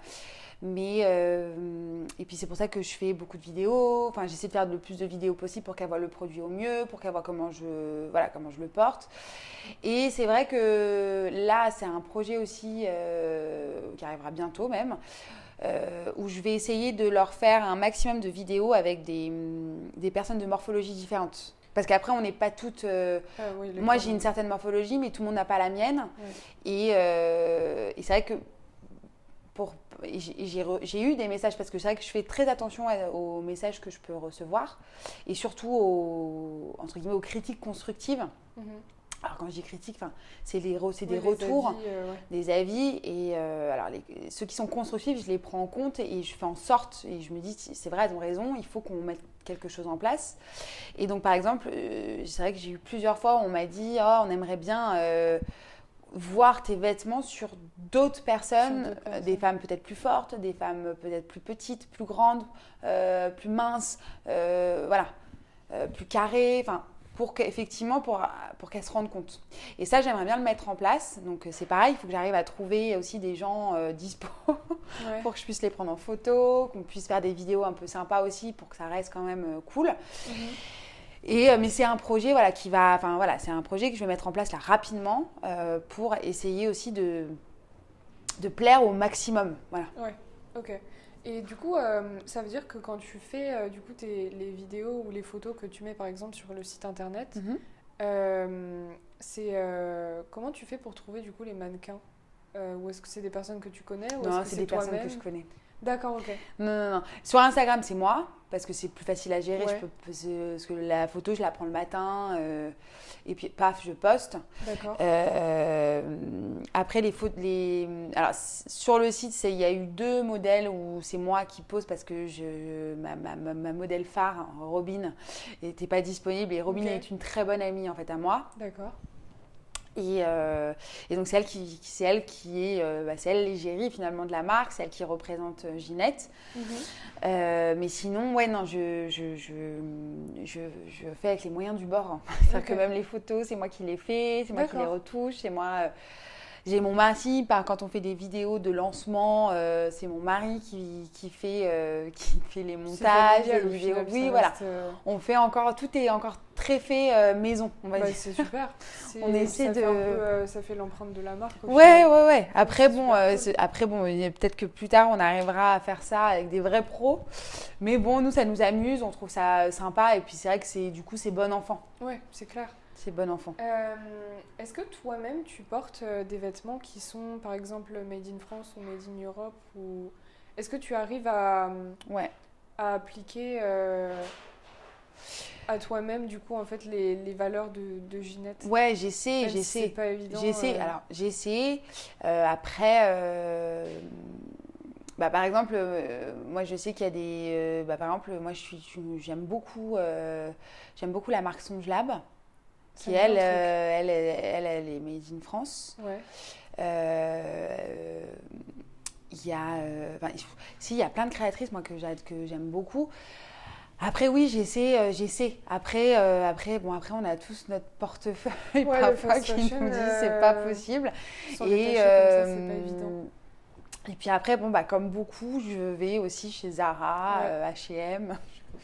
Mais, euh, et puis c'est pour ça que je fais beaucoup de vidéos. Enfin, j'essaie de faire le plus de vidéos possible pour qu'elles voient le produit au mieux, pour qu'elles voient comment je, voilà, comment je le porte. Et c'est vrai que là, c'est un projet aussi euh, qui arrivera bientôt même, euh, où je vais essayer de leur faire un maximum de vidéos avec des, des personnes de morphologie différentes. Parce qu'après, on n'est pas toutes. euh, Ah oui, moi, j'ai une certaine morphologie, mais tout le monde n'a pas la mienne. Euh, et c'est vrai que pour, j'ai eu des messages, parce que c'est vrai que je fais très attention aux messages que je peux recevoir, et surtout aux, entre guillemets, aux critiques constructives. Mhm. Alors quand je dis critique, c'est Oui, des les retours avis, euh, ouais. des avis et euh, alors les- ceux qui sont constructifs je les prends en compte et je fais en sorte et je me dis c'est vrai elles ont raison il faut qu'on mette quelque chose en place et donc par exemple euh, c'est vrai que j'ai eu plusieurs fois où on m'a dit oh, on aimerait bien voir tes vêtements sur d'autres personnes, euh, personnes. des femmes peut-être plus fortes des femmes peut-être plus petites plus grandes euh, plus minces euh, voilà euh, plus carrées enfin pour qu'effectivement pour, pour qu'elles se rendent compte et ça, j'aimerais bien le mettre en place. Donc, c'est pareil, il faut que j'arrive à trouver aussi des gens dispo Ouais. pour que je puisse les prendre en photo, qu'on puisse faire des vidéos un peu sympas aussi pour que ça reste quand même cool. Mhm. Et, euh, mais c'est un projet voilà, qui va. Enfin, voilà, c'est un projet que je vais mettre en place là rapidement euh, pour essayer aussi de, de plaire au maximum. Voilà. Ouais, ok. Et du coup, euh, ça veut dire que quand tu fais euh, du coup tes, les vidéos ou les photos que tu mets par exemple sur le site internet, Mhm. c'est comment tu fais pour trouver du coup les mannequins? Ou est-ce que c'est des personnes que tu connais? Ou Non, c'est des personnes que je connais. D'accord, ok. Non, non, non. Sur Instagram, c'est moi, parce que c'est plus facile à gérer. Ouais. Je peux, parce que la photo, je la prends le matin, euh, et puis paf, je poste. D'accord. Euh, après, les fautes, les... Alors, sur le site, il y a eu deux modèles où c'est moi qui pose parce que je, ma, ma, ma- ma modèle phare, Robin, n'était pas disponible. Et Robin est une très bonne amie, en fait, à moi. D'accord. Et, euh, et donc, c'est elle qui, c'est elle qui est, euh, bah, c'est elle l'égérie finalement de la marque, c'est elle qui représente euh, Ginette. Mhm. Euh, mais sinon, ouais, non, je, je, je, je, fais avec les moyens du bord. hein. C'est-à-dire que même les photos, c'est moi qui les fais, c'est moi qui les retouche, c'est moi. J'ai mon mari, par- quand on fait des vidéos de lancement, euh, c'est mon mari qui, qui, fait, euh, qui fait les montages, familial, les au vidéos. final, Oui, voilà. reste, euh, On fait encore, tout est encore très fait maison, on va bah, dire. c'est super. On essaie ça fait de- peu, euh, ça fait l'empreinte de la marque. Ouais, ouais, ouais. Après, bon, cool. après, bon, peut-être que plus tard, on arrivera à faire ça avec des vrais pros. Mais bon, nous, ça nous amuse, on trouve ça sympa. Et puis, c'est vrai que c'est, du coup, c'est bon enfant. Ouais, c'est clair. C'est bon enfant. Euh, Est-ce que toi-même tu portes euh, des vêtements qui sont par exemple made in France ou made in Europe ou est-ce que tu arrives à, Ouais. à appliquer euh, à toi-même du coup en fait les, les valeurs de, de Ginette? Ouais, j'essaie, si j'essaie. pas évident. J'essaie. euh, Alors, j'essaie. Euh, après, euh, bah, par exemple, euh, moi, je sais qu'il y a des. euh, bah, par exemple, moi, je suis, je- j'aime beaucoup, euh, j'aime beaucoup la marque Songe Lab, qui elle, euh, elle, elle, elle, est made in France. Ouais. Euh, Il y a, euh, si, il y a plein de créatrices moi que j'a- que j'aime beaucoup. Après oui, j'essaie, euh, j'essaie. Après, après, bon, après on a tous notre portefeuille Ouais, parfois qui fashion, nous dit c'est pas possible. Sans comme ça, pas évident. Et puis après, bon bah comme beaucoup, je vais aussi chez Zara, Ouais. H&M.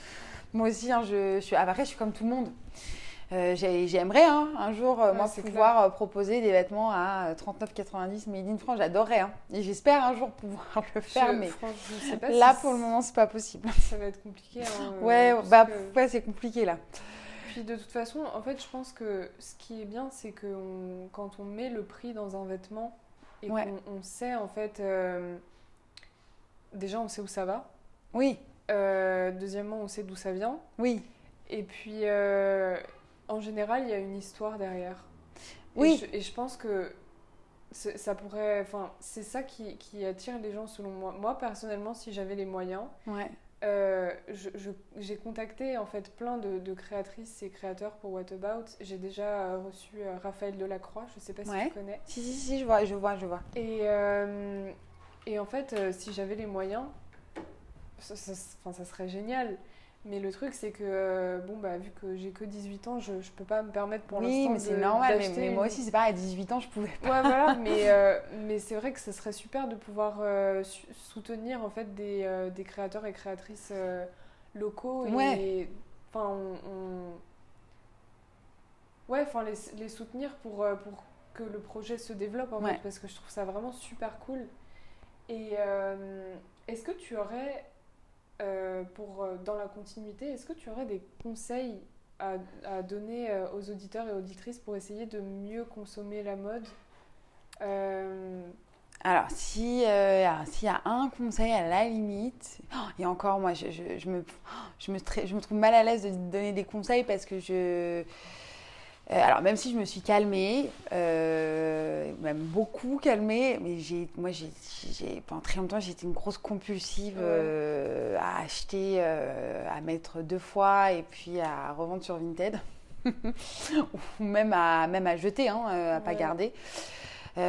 Moi aussi, hein, je, je suis. Après, je suis comme tout le monde. Euh, j'ai- J'aimerais hein, un jour euh, Ouais, moi pouvoir euh, proposer des vêtements à euh, 39,90 made in France. J'adorerais. hein. Et j'espère un jour pouvoir le faire, Je- mais franchement, je sais pas là si pour le moment c'est pas possible. ça va être compliqué. hein, ouais, bah que- ouais, c'est compliqué là. Puis de toute façon, en fait, je pense que ce qui est bien, c'est que on- quand on met le prix dans un vêtement et Ouais. qu'on on sait en fait, euh, déjà on sait où ça va. Oui, Euh, deuxièmement, on sait d'où ça vient. oui, Et puis, euh, en général, il y a une histoire derrière. Et Oui. je- Et je, pense que ça pourrait, enfin, c'est ça qui, qui attire les gens selon moi. Moi, personnellement, si j'avais les moyens, ouais. euh, j'ai contacté en fait plein de, de créatrices et créateurs pour What About. J'ai déjà euh, reçu euh, Raphaël Delacroix, je sais pas si Ouais. tu connais. Si, si, si, je vois, je vois, je vois. Et, euh, et en fait, si j'avais les moyens, ça, ça- enfin, ça serait génial. Mais le truc, c'est que, euh, bon, bah, vu que j'ai que 18 ans, je, je peux pas me permettre pour oui, l'instant mais c'est de- normal. Mais, moi aussi, c'est pareil, à 18 ans, je pouvais pas. Ouais, voilà, mais, euh, mais c'est vrai que ce serait super de pouvoir euh, soutenir en fait des, euh, des créateurs et créatrices locaux et Ouais. enfin on, on- ouais enfin les, les soutenir pour, pour que le projet se développe en Ouais. fait parce que je trouve ça vraiment super cool et est-ce que tu aurais euh, pour euh, dans la continuité est-ce que tu aurais des conseils à, donner euh, aux auditeurs et auditrices pour essayer de mieux consommer la mode alors, si s'il y a un conseil à la limite, oh, et encore moi, je, je, je, me, je me trouve mal à l'aise de donner des conseils parce que je euh, alors même si je me suis calmée, euh, même beaucoup calmée, mais j'ai, moi j'ai, pendant très longtemps j'étais une grosse compulsive euh, à acheter, à mettre deux fois et puis à revendre sur Vinted. Ou même à même à jeter, hein, à pas garder.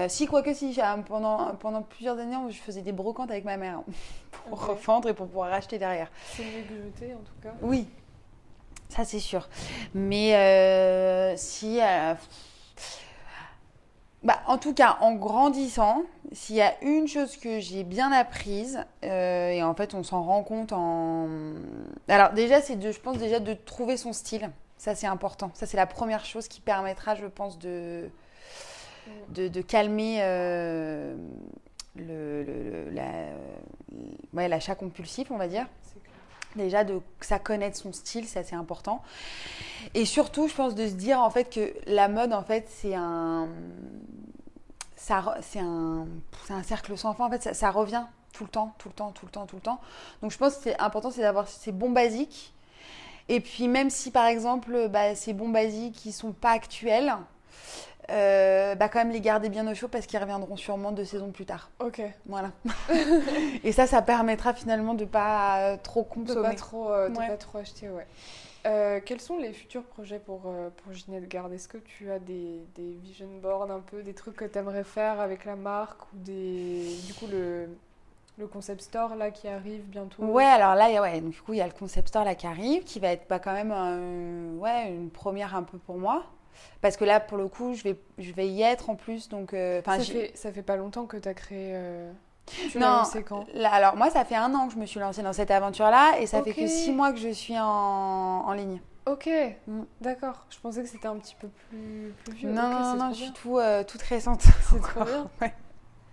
si, quoique si, pendant, pendant plusieurs années, je faisais des brocantes avec ma mère pour revendre et pour pouvoir racheter derrière. C'est mieux que jeter en tout cas. Oui, ça c'est sûr. Mais euh, si. Euh, bah, en tout cas, en grandissant, s'il y a une chose que j'ai bien apprise, euh, et en fait on s'en rend compte en... Alors déjà, c'est de, je pense déjà de trouver son style. Ça c'est important. Ça c'est la première chose qui permettra, je pense, de, de, calmer le, l'achat compulsif, on va dire. Déjà, de ça connaître son style, c'est assez important. Et surtout, je pense de se dire en fait que la mode, en fait, c'est un, ça, c'est un, un, cercle sans fin. En fait, ça, revient tout le temps, tout le temps, tout le temps, tout le temps. Donc, je pense que c'est important, c'est d'avoir ces bons basiques. Et puis, même si par exemple, bah, ces bons basiques qui sont pas actuels, euh, bah quand même les garder bien au chaud parce qu'ils reviendront sûrement deux saisons plus tard. Ok. Voilà. et ça, ça permettra finalement de pas euh, trop consommer. De pas trop, euh, pas trop acheter, ouais. quels sont les futurs projets pour, pour Ginette Garde Est-ce que tu as des, des, vision boards un peu, des trucs que tu aimerais faire avec la marque ou des, du coup le, le concept store là qui arrive bientôt? Ouais, alors là, ouais, du coup, il y a le concept store là qui arrive, qui va être bah, quand même ouais, une première un peu pour moi. Parce que là, pour le coup, je vais, je vais y être en plus. Donc, euh, ça, fait, ça fait pas longtemps que tu as créé. Euh... Tu non, quand? alors moi, ça fait un an que je me suis lancée dans cette aventure-là et ça fait que six mois que je suis en, en ligne. Ok, mm. d'accord. Je pensais que c'était un petit peu plus, plus vieux. Non, non, non, je suis tout, euh, toute récente. C'est trop bien. ouais.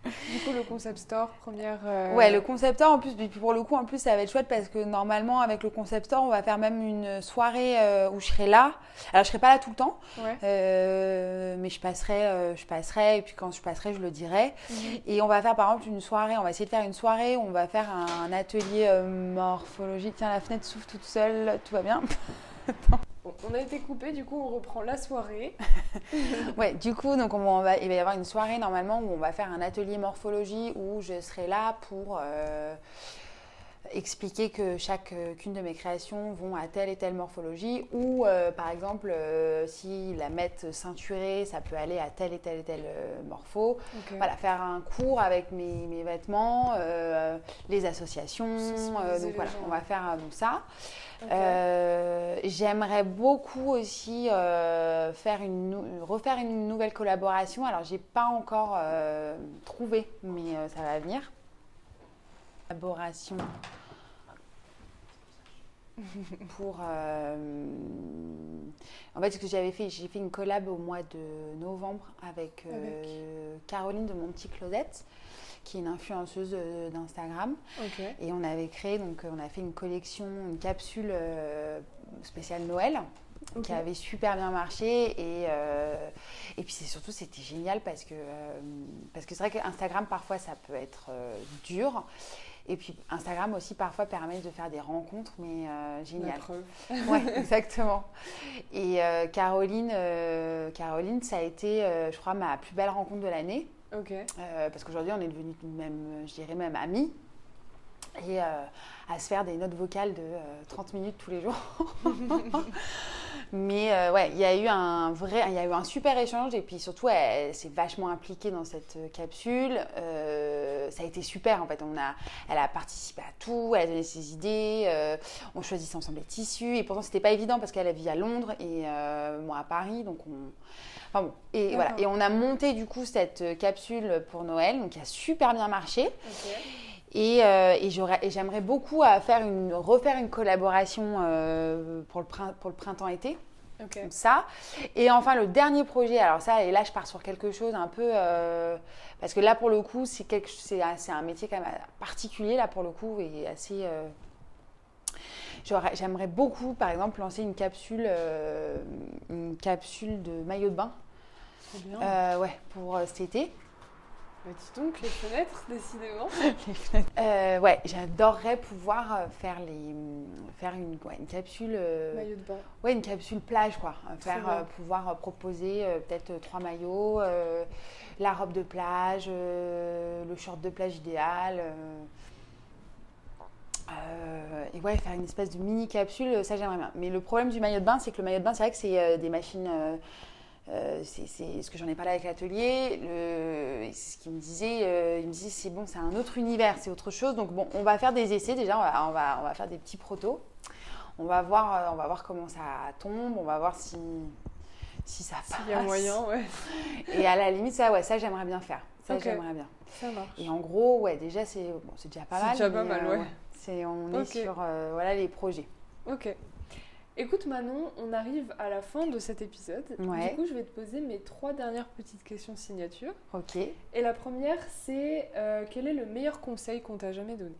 Du coup, le concept store, première. Euh, ouais, le concept store, en plus, pour le coup, en plus, ça va être chouette parce que normalement, avec le concept store, on va faire même une soirée euh, où je serai là. Alors, je serai pas là tout le temps, euh, mais je passerai, je passerai, et puis quand je passerai, je le dirai. Mhm. Et on va faire, par exemple, une soirée. On va essayer de faire une soirée où on va faire un, atelier morphologique. Tiens, la fenêtre s'ouvre toute seule, tout va bien. on a été coupé, du coup on reprend la soirée. ouais, du coup on va, il va y avoir une soirée normalement où on va faire un atelier morphologie où je serai là pour euh, expliquer que chacune de mes créations vont à telle et telle morphologie ou euh, par exemple euh, si la mettre ceinturée ça peut aller à telle et telle et telle morpho. Voilà, faire un cours avec mes, mes vêtements, les associations, donc voilà, on va faire ça. Euh, j'aimerais beaucoup aussi euh, faire une, refaire une nouvelle collaboration. Alors, j'ai pas encore euh, trouvé, mais ça va venir. Collaboration pour. en fait, ce que j'avais fait, j'ai fait une collab au mois de novembre avec, Caroline de Mon Petit Closette qui est une influenceuse euh, d'Instagram. Et on avait créé, donc on a fait une collection, une capsule euh, spéciale Noël. qui avait super bien marché et, euh, et puis c'est surtout c'était génial parce que parce que c'est vrai qu'Instagram parfois ça peut être dur et puis Instagram aussi parfois permet de faire des rencontres, mais génial. ouais, exactement. Et Caroline, Caroline, ça a été, je crois, ma plus belle rencontre de l'année. Euh, parce qu'aujourd'hui, on est devenus même, je dirais même amis. Et euh, à se faire des notes vocales de 30 euh, minutes tous les jours. Mais ouais, il y a eu un vrai, il y a eu un super échange et puis surtout, elle, s'est vachement impliquée dans cette capsule. ça a été super en fait. On a, elle a participé à tout, elle a donné ses idées. on choisissait ensemble les tissus et pourtant c'était pas évident parce qu'elle vit à Londres et moi à Paris, donc on et voilà. Et on a monté du coup cette euh, capsule pour Noël, donc qui a super bien marché. Et, euh, et j'aimerais beaucoup à faire une, refaire une collaboration euh, pour, le printemps-été. Comme ça. Et enfin, le dernier projet, alors ça, et là, je pars sur quelque chose un peu. parce que là, pour le coup, c'est un métier quand même particulier, là, pour le coup, et assez j'aimerais beaucoup, par exemple, lancer une capsule, euh, une capsule de maillot de bain. Bien. Euh, ouais, pour euh, cet été. Bah, dis donc, les fenêtres, décidément. Euh, ouais, j'adorerais pouvoir euh, faire les, faire une, ouais, une capsule, euh, Maillot de bain. ouais, une capsule plage quoi. Faire, euh, pouvoir proposer euh, peut-être trois maillots, euh, la robe de plage, euh, le short de plage idéal. euh, euh, et ouais, faire une espèce de mini capsule, ça j'aimerais bien. Mais le problème du maillot de bain, c'est que le maillot de bain, c'est vrai que c'est euh, des machines. Euh, c'est c'est ce que j'en ai parlé avec l'atelier. C'est ce qu'il me disait. euh, il me disait c'est bon, c'est un autre univers, c'est autre chose. Donc bon, on va faire des essais déjà. On va, on va, on va faire des petits protos. On va voir, euh, on va voir comment ça tombe. On va voir si si ça passe. S'il y a moyen, ouais. Et à la limite, ça, ouais, ça j'aimerais bien faire. Ça j'aimerais bien. Ça marche. Et en gros, ouais, déjà c'est bon, c'est déjà pas C'est mal. déjà pas mal, ouais. C'est on est sur euh, voilà les projets. Ok. Écoute Manon, on arrive à la fin de cet épisode. Ouais. Du coup, je vais te poser mes trois dernières petites questions signature. Ok. Et la première, c'est euh, quel est le meilleur conseil qu'on t'a jamais donné?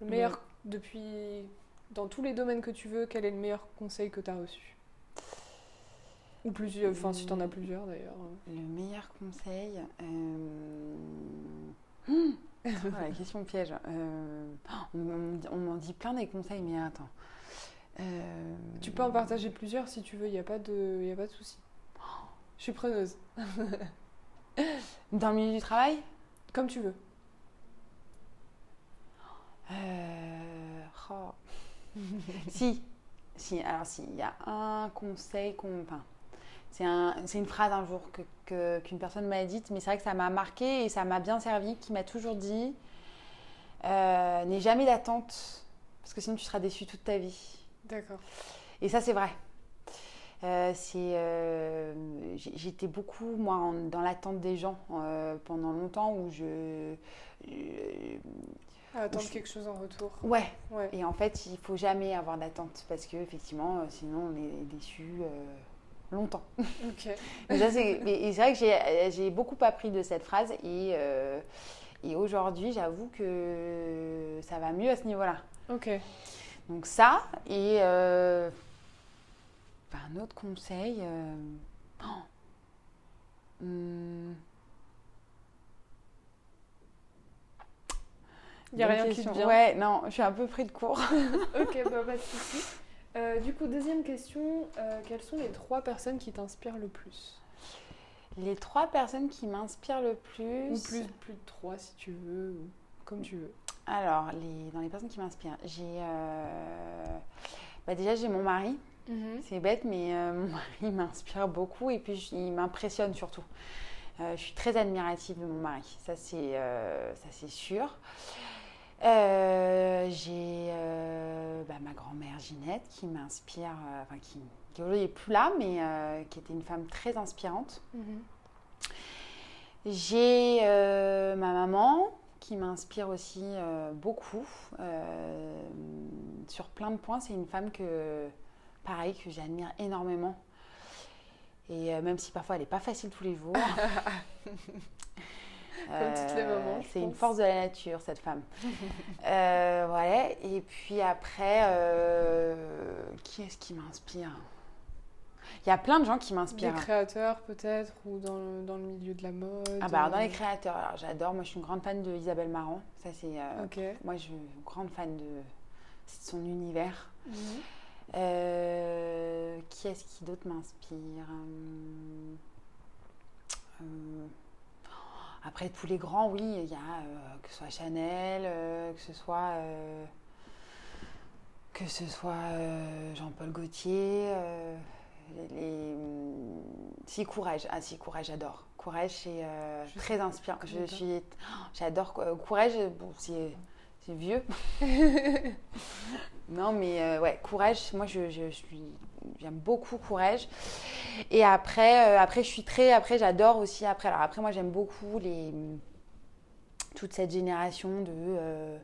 Le meilleur depuis dans tous les domaines que tu veux, quel est le meilleur conseil que tu as reçu? Ou plusieurs, enfin si t'en as plusieurs d'ailleurs. Le meilleur conseil. euh, oh, la question piège. Euh, On, on- on m'en dit plein des conseils, mais attends. Euh, Tu peux en partager plusieurs si tu veux, il n'y a pas de, y a pas de souci. Je suis preneuse, Dans le milieu du travail? Comme tu veux. Euh, oh. si, si, alors si, il y a un conseil qu'on. Enfin, c'est un, une phrase un jour que, que- qu'une personne m'a dite, mais c'est vrai que ça m'a marqué et ça m'a bien servi, qui m'a toujours dit euh, n'aie jamais d'attente, parce que sinon tu seras déçu toute ta vie. D'accord. Et ça, c'est vrai. Euh, euh, j'étais beaucoup, moi, en- dans l'attente des gens euh, pendant longtemps où je. je- attendre je- quelque chose en retour. ouais, Ouais. et en fait, il faut jamais avoir d'attente parce que effectivement, euh, sinon on est déçu longtemps. Ok. Et c'est vrai que j'ai, beaucoup appris de cette phrase et, et aujourd'hui, j'avoue que ça va mieux à ce niveau-là. Ok. Donc ça et euh, un autre conseil. euh, oh, hum, Il n'y a rien qui te vient. Ouais, non, je suis un peu pris de court. Ok, bah, pas de souci. Euh, du coup, deuxième question, quelles sont les trois personnes qui t'inspirent le plus? Les trois personnes qui m'inspirent le plus. Ou plus, plus de trois si tu veux, ou comme tu veux. Alors, les, dans les personnes qui m'inspirent, j'ai. euh, bah déjà, j'ai mon mari. C'est bête, mais euh, mon mari m'inspire beaucoup et puis il m'impressionne surtout. Euh, je suis très admirative de mon mari, ça c'est euh, ça c'est sûr. Euh, j'ai bah, ma grand-mère Ginette qui m'inspire, enfin qui, qui aujourd'hui n'est plus là, mais qui était une femme très inspirante. Mhm. J'ai ma maman qui m'inspire aussi euh, beaucoup euh, sur plein de points. C'est une femme que, pareil, que j'admire énormément. Et euh, même si parfois elle n'est pas facile tous les jours. C'est une force de la nature, cette femme. Euh, voilà. Et puis après, euh, qui est-ce qui m'inspire? Il y a plein de gens qui Des m'inspirent. créateurs peut-être, ou dans le, dans le milieu de la mode Ah bah alors, dans euh, les créateurs, alors j'adore, moi je suis une grande fan de Isabelle Marant. Ça c'est, euh, moi je suis une grande fan de, son univers. Mhm. Euh, qui est-ce qui d'autre m'inspire Après tous les grands, oui, il y a euh, que ce soit Chanel, euh, que ce soit euh, que ce soit euh, Jean-Paul Gaultier. euh, les, hum, si courage, ah si courage, j'adore. Courage, c'est euh, très inspirant. Je suis, j'adore quoi. courage. Bon, c'est c'est vieux. Non, mais euh, ouais, courage. Moi, je, je suis, j'aime beaucoup courage. Et après, euh, après, je suis très, après, j'adore aussi. Après, alors après, moi, j'aime beaucoup les toute cette génération de. euh,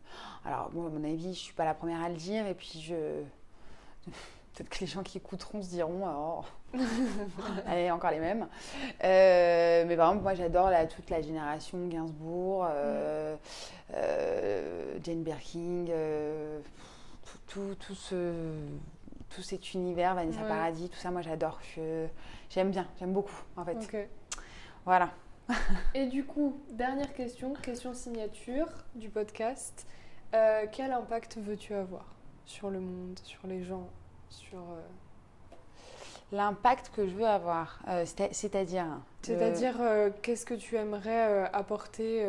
alors, moi, à mon avis, je suis pas la première à le dire. Et puis, je peut-être que les gens qui écouteront se diront, oh, allez, encore les mêmes. Euh, mais par exemple, moi, j'adore toute la génération Gainsbourg, euh, euh, Jane Birkin. tout, tout, ce, tout cet univers, Vanessa Ouais. Paradis, tout ça, moi j'adore. J'aime bien, j'aime beaucoup en fait. Voilà. Et du coup, dernière question, question signature du podcast. Quel impact veux-tu avoir sur le monde, sur les gens, sur... euh, L'impact que je veux avoir, euh, c'est- c'est-à-dire. C'est-à-dire, euh, qu'est-ce que tu aimerais apporter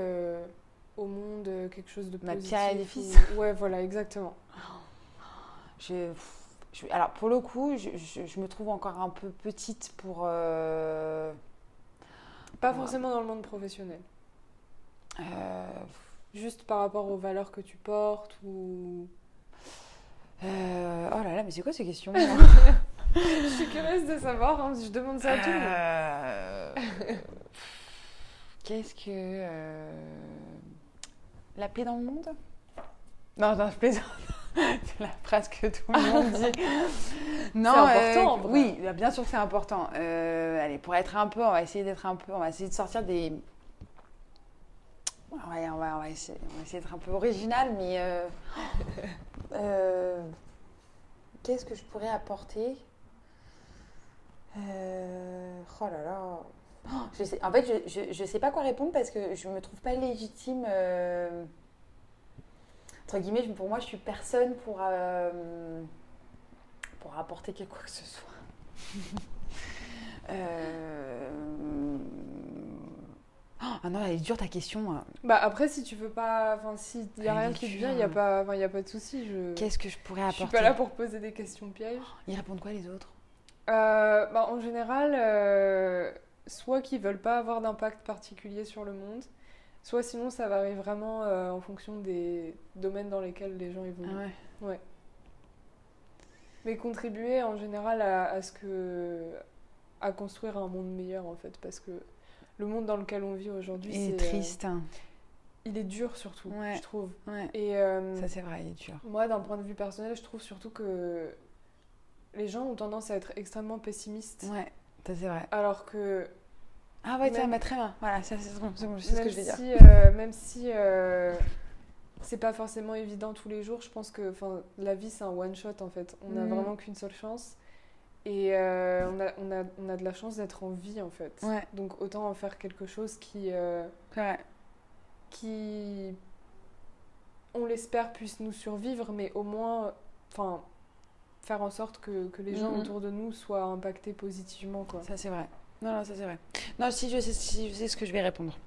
au monde, quelque chose de Ma positif pierre à l'édifice. ou- Ouais, voilà, exactement. Je, je- alors pour le coup, je, je- me trouve encore un peu petite pour. Pas forcément dans le monde professionnel. Juste par rapport aux valeurs que tu portes ou... euh, oh là là, mais c'est quoi ces questions Je suis curieuse de savoir, hein, je demande ça à tout le monde. Euh, Qu'est-ce que. euh, La paix dans le monde? Non, non, je plaisante. C'est la phrase que tout le monde dit. Non, C'est important, euh, oui, bien sûr que c'est important. Euh, allez, pour être un peu, on va essayer d'être un peu, on va essayer de sortir des. Ouais, on va, on va essayer, on va essayer d'être un peu original, mais. Euh, Qu'est-ce que je pourrais apporter? Euh, Oh là là. Oh, en fait, je, je sais pas quoi répondre parce que je me trouve pas légitime. euh, entre guillemets, pour moi, je suis personne pour, pour apporter quelque quoi que ce soit. Euh, Ah non, elle est dure ta question. Bah après, si tu veux pas... Enfin, s'il y a rien qui te vient, il n'y a, pas... y a pas de souci. Je... Qu'est-ce que je pourrais je apporter suis pas là pour poser des questions pièges. Ils répondent quoi les autres? Euh, bah, en général, euh, soit qu'ils veulent pas avoir d'impact particulier sur le monde, soit sinon ça varie vraiment euh, en fonction des domaines dans lesquels les gens évoluent. Ah ouais. Mais contribuer en général à, à ce que à construire un monde meilleur en fait, parce que le monde dans lequel on vit aujourd'hui, Il est euh, triste. hein. il est dur surtout, Ouais. je trouve. Ouais. Et euh, Ça c'est vrai, il est dur. moi, d'un point de vue personnel, je trouve surtout que les gens ont tendance à être extrêmement pessimistes, Ouais, ça c'est vrai. alors que Ah ouais, Même- très bien. Voilà, ça c'est bon, c'est bon, je sais ce que je vais dire. si, euh, même si euh, c'est pas forcément évident tous les jours, je pense que la vie c'est un one shot en fait. On n'a Mhm. vraiment qu'une seule chance. Et euh, on, a, on, a, on a de la chance d'être en vie en fait. Ouais, Donc autant en faire quelque chose qui, euh, vrai. qui on l'espère, puisse nous survivre, mais au moins enfin, faire en sorte que, que les gens Mhm. autour de nous soient impactés positivement. Quoi. Ça c'est vrai. Non, non, ça c'est vrai. Non, si je sais, si je sais ce que je vais répondre.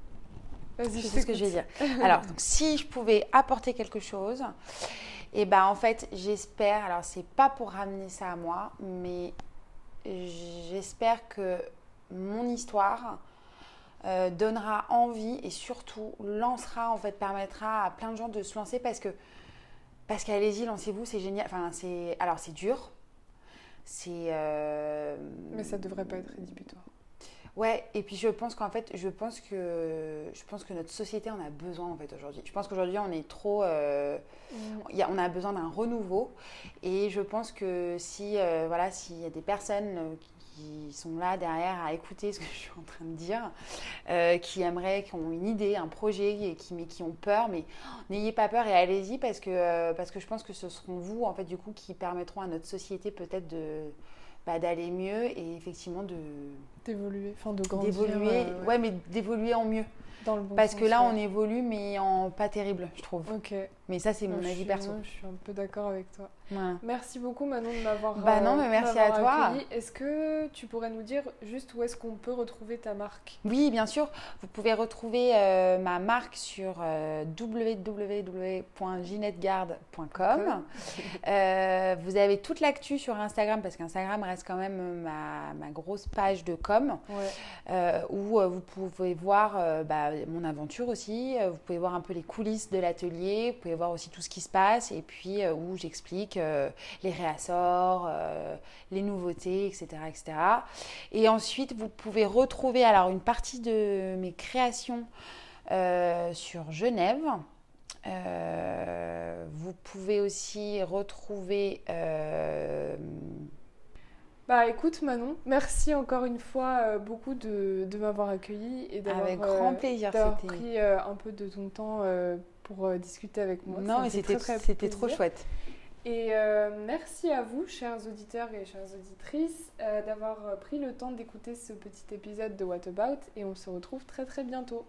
Vas-y, Je sais ce que je vais dire. Alors, donc, si je pouvais apporter quelque chose, et ben en fait, j'espère, alors c'est pas pour ramener ça à moi, mais j'espère que mon histoire euh, donnera envie et surtout lancera, en fait, permettra à plein de gens de se lancer parce que, parce qu'allez-y, lancez-vous, c'est génial. Enfin, c'est, alors c'est dur. C'est. euh, Mais ça devrait pas être rédhibitoire. Ouais, et puis je pense qu'en fait, je pense que je pense que notre société en a besoin en fait aujourd'hui. Je pense qu'aujourd'hui on est trop, euh, y a- on a besoin d'un renouveau, et je pense que si euh, voilà, s'il y a des personnes euh, qui sont là derrière à écouter ce que je suis en train de dire, euh, qui aimeraient, qui ont une idée, un projet, et qui mais qui ont peur, mais oh, n'ayez pas peur et allez-y parce que parce que je pense que ce seront vous en fait du coup qui permettront à notre société peut-être de bah, d'aller mieux et effectivement de D'évoluer, enfin de grandir. d'évoluer euh, ouais. mais d'évoluer en mieux Dans le bon parce que là ouais. on évolue mais en pas terrible je trouve Ok. mais ça c'est mon avis suis- perso Je suis un peu d'accord avec toi. Voilà. Merci beaucoup Manon de m'avoir. Bah non, mais merci à toi. Est-ce que tu pourrais nous dire juste où est-ce qu'on peut retrouver ta marque? Oui bien sûr vous pouvez retrouver euh, ma marque sur euh, www.ginettegarde.com Euh, vous avez toute l'actu sur Instagram parce qu'Instagram reste quand même ma, ma grosse page de com Ouais. euh, où euh, vous pouvez voir euh, bah, mon aventure aussi, vous pouvez voir un peu les coulisses de l'atelier, vous pouvez voir aussi tout ce qui se passe et puis où j'explique les réassorts, les nouveautés, etc., etc. Et ensuite, vous pouvez retrouver alors une partie de mes créations sur Genève. Euh, vous pouvez aussi retrouver euh, Bah écoute Manon, merci encore une fois euh, beaucoup de, de m'avoir accueillie et d'avoir avec euh, grand plaisir. pris euh, un peu de ton temps euh, pour discuter avec moi. Non, mais c'était très, trop chouette. Et merci à vous, chers auditeurs et chères auditrices, d'avoir pris le temps d'écouter ce petit épisode de What About et on se retrouve très très bientôt.